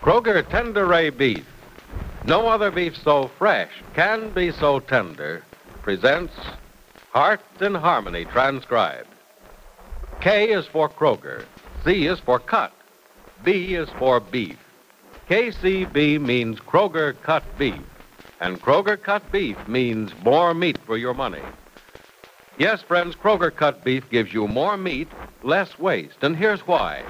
Kroger Tender Ray Beef. No other beef so fresh can be so tender. Presents Heart and Harmony transcribed. K is for Kroger. C is for cut. B is for beef. KCB means Kroger cut beef. And Kroger cut beef means more meat for your money. Yes, friends, Kroger cut beef gives you more meat, less waste. And here's why.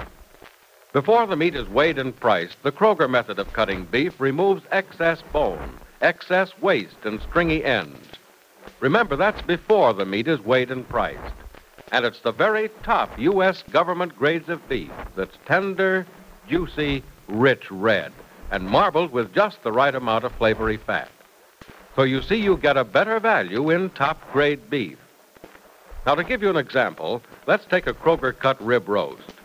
Before the meat is weighed and priced, the Kroger method of cutting beef removes excess bone, excess waste, and stringy ends. Remember, that's before the meat is weighed and priced. And it's the very top U.S. government grades of beef that's tender, juicy, rich red, and marbled with just the right amount of flavory fat. So you see, you get a better value in top grade beef. Now, to give you an example, let's take a Kroger cut rib roast.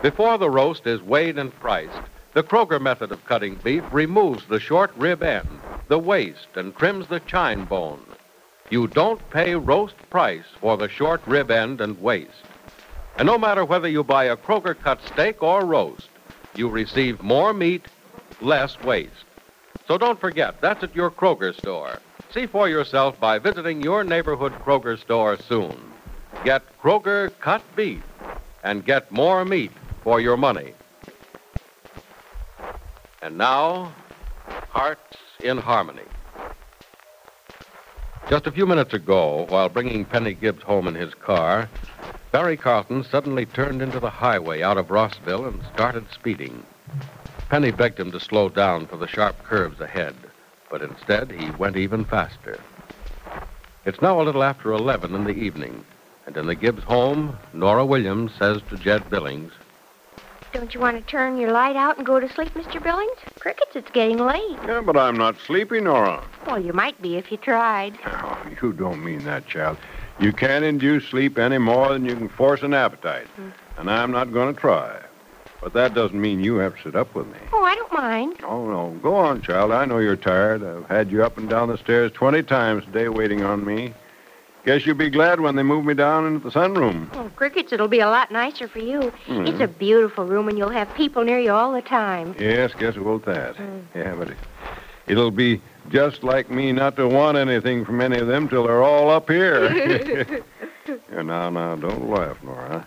Before the roast is weighed and priced, the Kroger method of cutting beef removes the short rib end, the waist, and trims the chine bone. You don't pay roast price for the short rib end and waist. And no matter whether you buy a Kroger cut steak or roast, you receive more meat, less waste. So don't forget, that's at your Kroger store. See for yourself by visiting your neighborhood Kroger store soon. Get Kroger cut beef and get more meat for your money. And now, Hearts in Harmony. Just a few minutes ago, while bringing Penny Gibbs home in his car, Barry Carlton suddenly turned into the highway out of Rossville and started speeding. Penny begged him to slow down for the sharp curves ahead, but instead he went even faster. It's now a little after 11 in the evening, and in the Gibbs home, Nora Williams says to Jed Billings, Don't you want to turn your light out and go to sleep, Mr. Billings? Crickets, it's getting late. Yeah, but I'm not sleepy, Nora. Well, you might be if you tried. Oh, you don't mean that, child. You can't induce sleep any more than you can force an appetite. Hmm. And I'm not going to try. But that doesn't mean you have to sit up with me. Oh, I don't mind. Oh, no. Go on, child. I know you're tired. I've had you up and down the stairs 20 times today waiting on me. Guess you'll be glad when they move me down into the sunroom. Oh, Crickets, it'll be a lot nicer for you. Mhm. It's a beautiful room, and you'll have people near you all the time. Yes, guess will that. Yeah, but it, it'll be just like me not to want anything from any of them till they're all up here. yeah, now, now, don't laugh, Nora.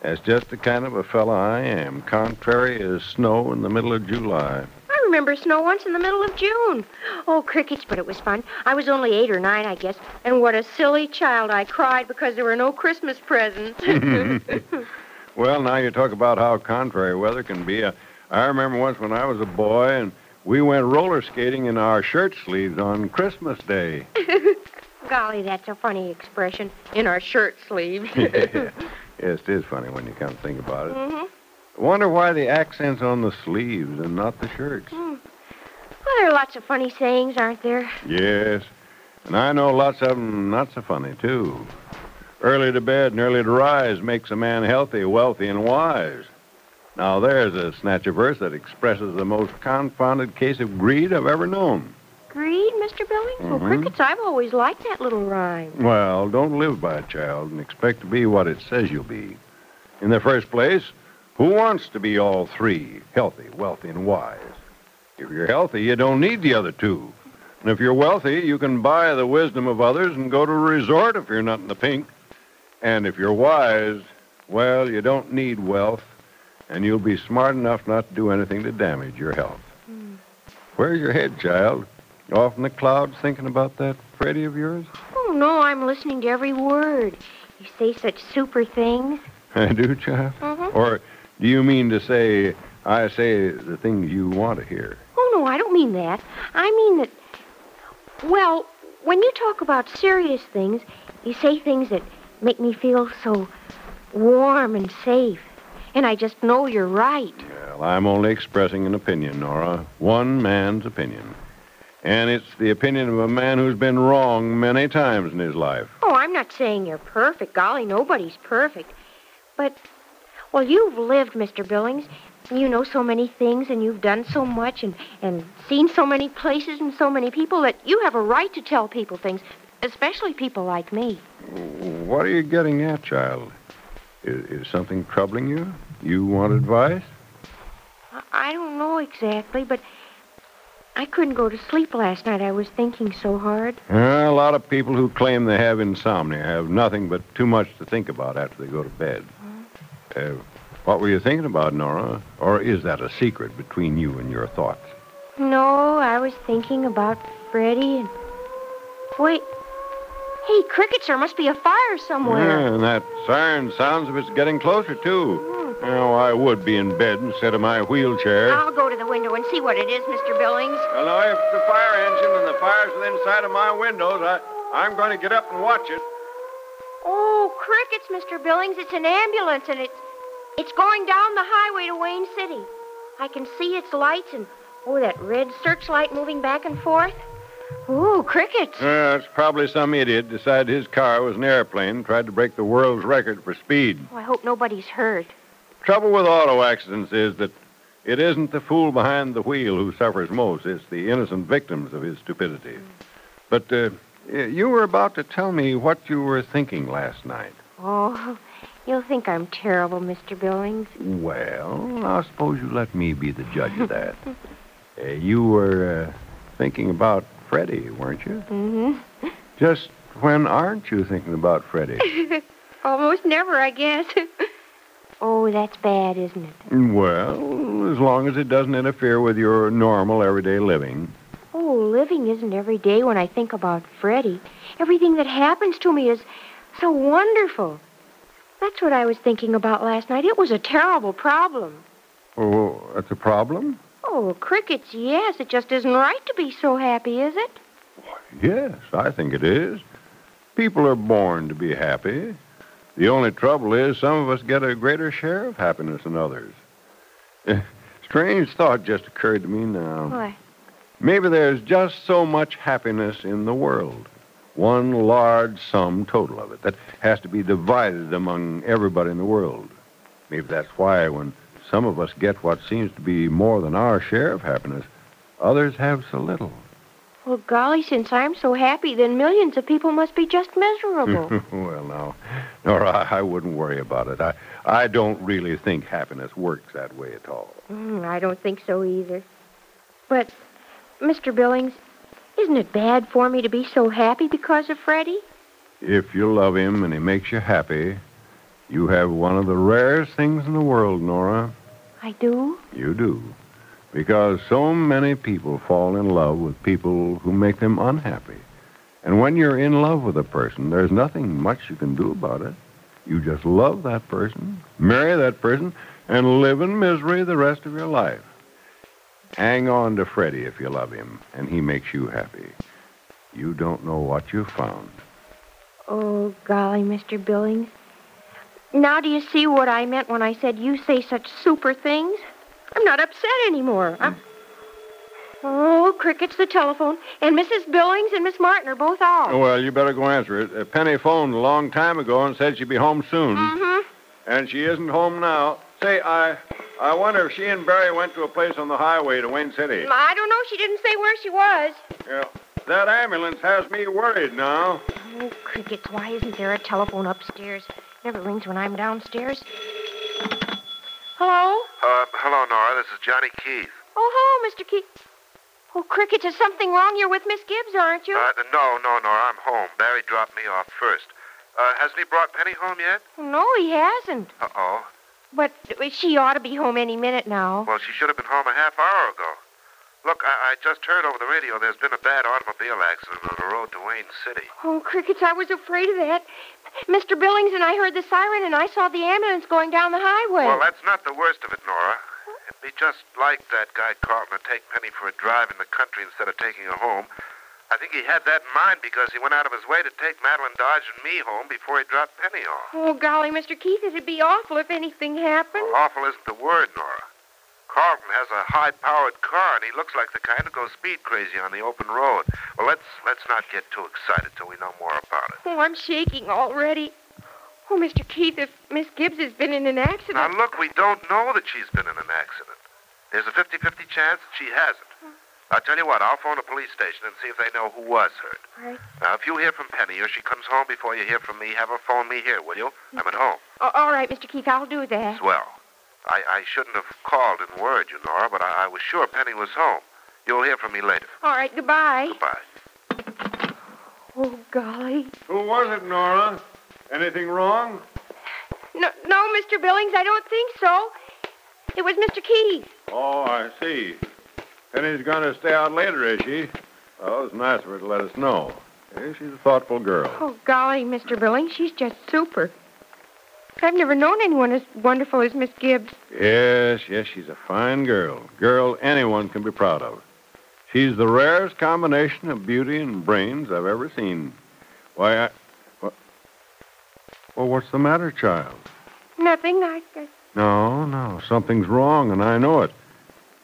That's just the kind of a fella I am, contrary as snow in the middle of July. Remember snow once in the middle of June. Oh, Crickets, but it was fun. I was only eight or nine, I guess. And what a silly child. I cried because there were no Christmas presents. Well, now you talk about how contrary weather can be. Uh, I remember once when I was a boy and we went roller skating in our shirt sleeves on Christmas Day. Golly, that's a funny expression. In our shirt sleeves. yes, it is funny when you come to think about it. hmm I wonder why the accent's on the sleeves and not the shirts. Well, there are lots of funny sayings, aren't there? Yes. And I know lots of 'em not so funny, too. Early to bed and early to rise makes a man healthy, wealthy, and wise. Now, there's a snatch of verse that expresses the most confounded case of greed I've ever known. Greed, Mr. Billings? Well, Mhm. Crickets, I've always liked that little rhyme. Well, don't live by it, child, and expect to be what it says you'll be. In the first place, who wants to be all three healthy, wealthy, and wise? If you're healthy, you don't need the other two. And if you're wealthy, you can buy the wisdom of others and go to a resort if you're not in the pink. And if you're wise, well, you don't need wealth, and you'll be smart enough not to do anything to damage your health. Where's your head, child? Off in the clouds thinking about that Freddie of yours? Oh, no, I'm listening to every word. You say such super things. I do, child? Mhm. Or do you mean to say I say the things you want to hear? Oh, no, I don't mean that. I mean that, well, when you talk about serious things, you say things that make me feel so warm and safe. And I just know you're right. Well, I'm only expressing an opinion, Nora. One man's opinion. And it's the opinion of a man who's been wrong many times in his life. Oh, I'm not saying you're perfect. Golly, nobody's perfect. But, well, you've lived, Mr. Billings. You know so many things, and you've done so much, and, and seen so many places and so many people that you have a right to tell people things, especially people like me. What are you getting at, child? Is, is something troubling you? You want advice? I- don't know exactly, but I couldn't go to sleep last night. I was thinking so hard. Uh, a lot of people who claim they have insomnia have nothing but too much to think about after they go to bed. Uh, what were you thinking about, Nora? Or is that a secret between you and your thoughts? No, I was thinking about Freddie and. Wait. Hey, crickets, there must be a fire somewhere. Yeah, and that siren sounds of it's getting closer, too. Now, I would be in bed instead of my wheelchair. I'll go to the window and see what it is, Mr. Billings. Well, now, if the fire engine and the fire's within sight of my windows, I, I'm going to get up and watch it. Oh, crickets, Mr. Billings. It's an ambulance, and it's it's going down the highway to Wayne City. I can see its lights and oh, that red searchlight moving back and forth. Ooh, crickets. Uh, it's probably some idiot decided his car was an airplane and tried to break the world's record for speed. Oh, I hope nobody's hurt. Trouble with auto accidents is that it isn't the fool behind the wheel who suffers most. It's the innocent victims of his stupidity. But uh, you were about to tell me what you were thinking last night. Oh, you'll think I'm terrible, Mr. Billings. Well, I suppose you let me be the judge of that. uh, you were uh, thinking about Freddie, weren't you? Mm-hmm. Just when aren't you thinking about Freddie? Almost never, I guess. oh, that's bad, isn't it? well, as long as it doesn't interfere with your normal everyday living. Oh, living isn't every day when I think about Freddie. Everything that happens to me is so wonderful. That's what I was thinking about last night. It was a terrible problem. Oh, that's a problem? Oh, crickets, yes. It just isn't right to be so happy, is it? Yes, I think it is. People are born to be happy. The only trouble is some of us get a greater share of happiness than others. Eh, Strange thought just occurred to me now. Why? Maybe there's just so much happiness in the world. One large sum total of it that has to be divided among everybody in the world. Maybe that's why when some of us get what seems to be more than our share of happiness, others have so little. Well, golly, since I'm so happy, then millions of people must be just miserable. well, now, Nora, I, I wouldn't worry about it. I, I don't really think happiness works that way at all. Mm, I don't think so either. But, Mr. Billings, isn't it bad for me to be so happy because of Freddie? If you love him and he makes you happy, you have one of the rarest things in the world, Nora. I do? You do. Because so many people fall in love with people who make them unhappy. And when you're in love with a person, there's nothing much you can do about it. You just love that person, marry that person, and live in misery the rest of your life. Hang on to Freddie if you love him, and he makes you happy. You don't know what you've found. Oh, golly, Mr. Billings. Now do you see what I meant when I said you say such super things? I'm not upset anymore. I'm... Oh, Cricket's the telephone. And Mrs. Billings and Miss Martin are both out. Well, you better go answer it. Uh, Penny phoned a long time ago and said she'd be home soon. Mm-hmm. And she isn't home now. Say, I I wonder if she and Barry went to a place on the highway to Wayne City. I don't know. She didn't say where she was. Yeah. That ambulance has me worried now. Oh, Crickets, why isn't there a telephone upstairs? Never rings when I'm downstairs. Hello? Uh, hello, Nora. This is Johnny Keith. Oh, hello, Mr. Keith. Oh, Crickets, is something wrong? You're with Miss Gibbs, aren't you? Uh, no, no, Nora. I'm home. Barry dropped me off first. Uh, hasn't he brought Penny home yet? no, he hasn't. Uh-oh. But she ought to be home any minute now. Well, she should have been home a half hour ago. Look, I, I just heard over the radio there's been a bad automobile accident on the road to Wayne City. Oh, Crickets, I was afraid of that. Mr. Billings and I heard the siren, and I saw the ambulance going down the highway. Well, that's not the worst of it, Nora. It'd be just like that guy Carlton to take Penny for a drive in the country instead of taking her home. I think he had that in mind because he went out of his way to take Madeline Dodge and me home before he dropped Penny off. Oh, golly, Mr. Keith, it'd be awful if anything happened. Well, awful isn't the word, Nora. Carlton has a high-powered car, and he looks like the kind who goes speed crazy on the open road. Well, let's let's not get too excited till we know more about it. Oh, I'm shaking already. Oh, Mr. Keith, if Miss Gibbs has been in an accident. Now, look, we don't know that she's been in an accident. There's a 50-50 chance that she hasn't. I'll tell you what, I'll phone the police station and see if they know who was hurt. Right. Now, if you hear from Penny or she comes home before you hear from me, have her phone me here, will you? I'm at home. Oh, all right, Mr. Keith, I'll do that. Swell. I, I shouldn't have called and worried you, Nora, but I, I was sure Penny was home. You'll hear from me later. All right, goodbye. Goodbye. Oh, golly. Who was it, Nora? Anything wrong? No, no, Mr. Billings, I don't think so. It was Mr. Keith. Oh, I see. Penny's going to stay out later, is she? Oh, it's nice of her to let us know. Eh, she's a thoughtful girl. Oh, golly, Mr. Billings, she's just super. I've never known anyone as wonderful as Miss Gibbs. Yes, yes, she's a fine girl. Girl anyone can be proud of. She's the rarest combination of beauty and brains I've ever seen. Why, I. What, well, what's the matter, child? Nothing. I, I No, no, something's wrong, and I know it.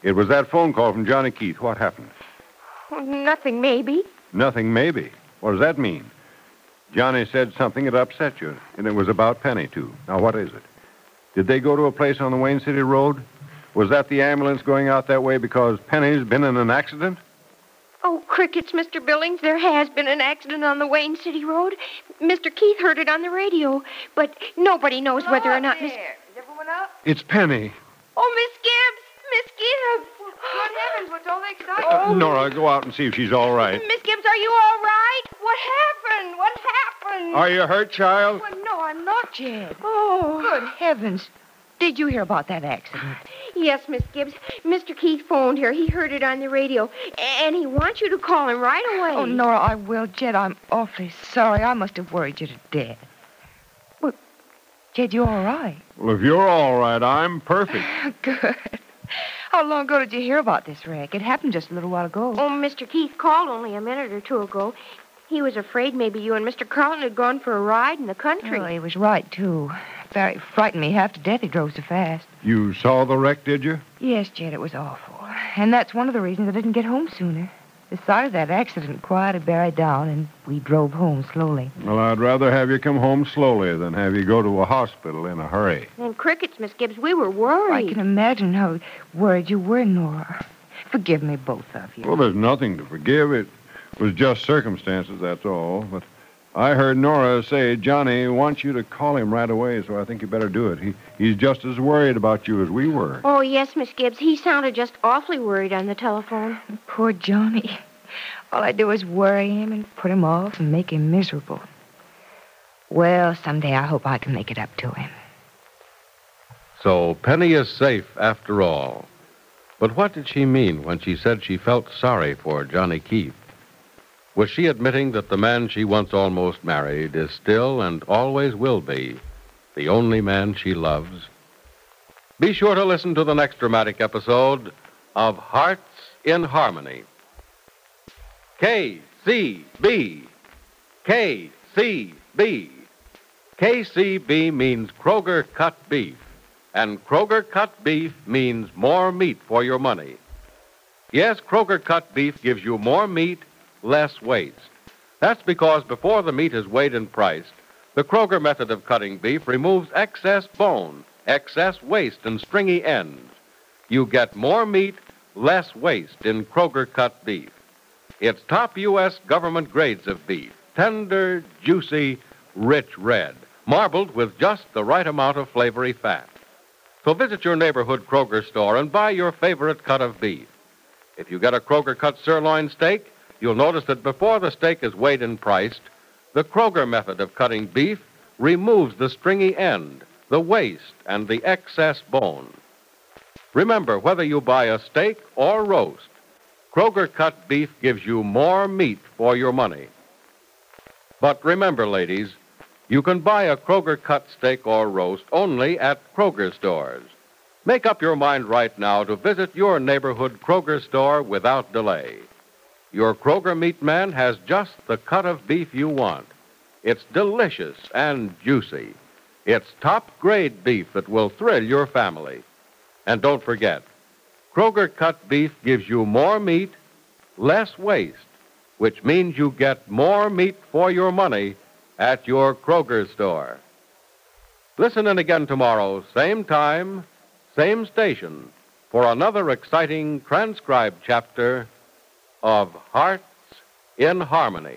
It was that phone call from Johnny Keith. What happened? nothing. Maybe. Nothing, maybe. What does that mean? Johnny said something that upset you, and it was about Penny, too. Now, what is it? Did they go to a place on the Wayne City Road? Was that the ambulance going out that way because Penny's been in an accident? Oh, crickets, Mr. Billings. There has been an accident on the Wayne City Road. Mr. Keith heard it on the radio, but nobody knows whether or not Miss. Is everyone up? It's Penny. Oh, Miss Gibbs! Miss Gibbs! Good heavens, what's all the excitement? Uh, Nora, go out and see if she's all right. Miss Gibbs, are you all right? What happened? What happened? Are you hurt, child? Well, no, I'm not, Jed. Oh. Good heavens. Did you hear about that accident? Yes, Miss Gibbs. Mr. Keith phoned here. He heard it on the radio, and he wants you to call him right away. Oh, Nora, I will. Jed, I'm awfully sorry. I must have worried you to death. Well, Jed, you're all right? Well, if you're all right, I'm perfect. Good. How long ago did you hear about this wreck? It happened just a little while ago. Oh, Mr. Keith called only a minute or two ago. He was afraid maybe you and Mr. Carlton had gone for a ride in the country. Well, he was right, too. Barry frightened me half to death. He drove so fast. You saw the wreck, did you? Yes, Jed, it was awful. And that's one of the reasons I didn't get home sooner. The sight of that accident quieted Barry down, and we drove home slowly. Well, I'd rather have you come home slowly than have you go to a hospital in a hurry. And crickets, Miss Gibbs, we were worried. I can imagine how worried you were, Nora. Forgive me, both of you. Well, there's nothing to forgive. It was just circumstances, that's all. But I heard Nora say Johnny wants you to call him right away, so I think you better do it. He, he's just as worried about you as we were. Oh, yes, Miss Gibbs. He sounded just awfully worried on the telephone. Poor Johnny. All I do is worry him and put him off and make him miserable. Well, someday I hope I can make it up to him. So Penny is safe after all. But what did she mean when she said she felt sorry for Johnny Keith? Was she admitting that the man she once almost married is still and always will be the only man she loves? Be sure to listen to the next dramatic episode of Hearts in Harmony. KCB. KCB. KCB means Kroger cut beef, and Kroger cut beef means more meat for your money. Yes, Kroger cut beef gives you more meat, less waste. That's because before the meat is weighed and priced, the Kroger method of cutting beef removes excess bone, excess waste, and stringy ends. You get more meat, less waste in Kroger cut beef. It's top U.S. government grades of beef tender, juicy, rich red, marbled with just the right amount of flavory fat. So visit your neighborhood Kroger store and buy your favorite cut of beef. If you get a Kroger cut sirloin steak, you'll notice that before the steak is weighed and priced, the Kroger method of cutting beef removes the stringy end, the waste, and the excess bone. Remember, whether you buy a steak or roast, Kroger cut beef gives you more meat for your money. But remember, ladies, you can buy a Kroger cut steak or roast only at Kroger stores. Make up your mind right now to visit your neighborhood Kroger store without delay. Your Kroger meat man has just the cut of beef you want. It's delicious and juicy. It's top grade beef that will thrill your family. And don't forget, Kroger cut beef gives you more meat, less waste, which means you get more meat for your money at your Kroger store. Listen in again tomorrow, same time, same station, for another exciting transcribed chapter of Hearts in Harmony.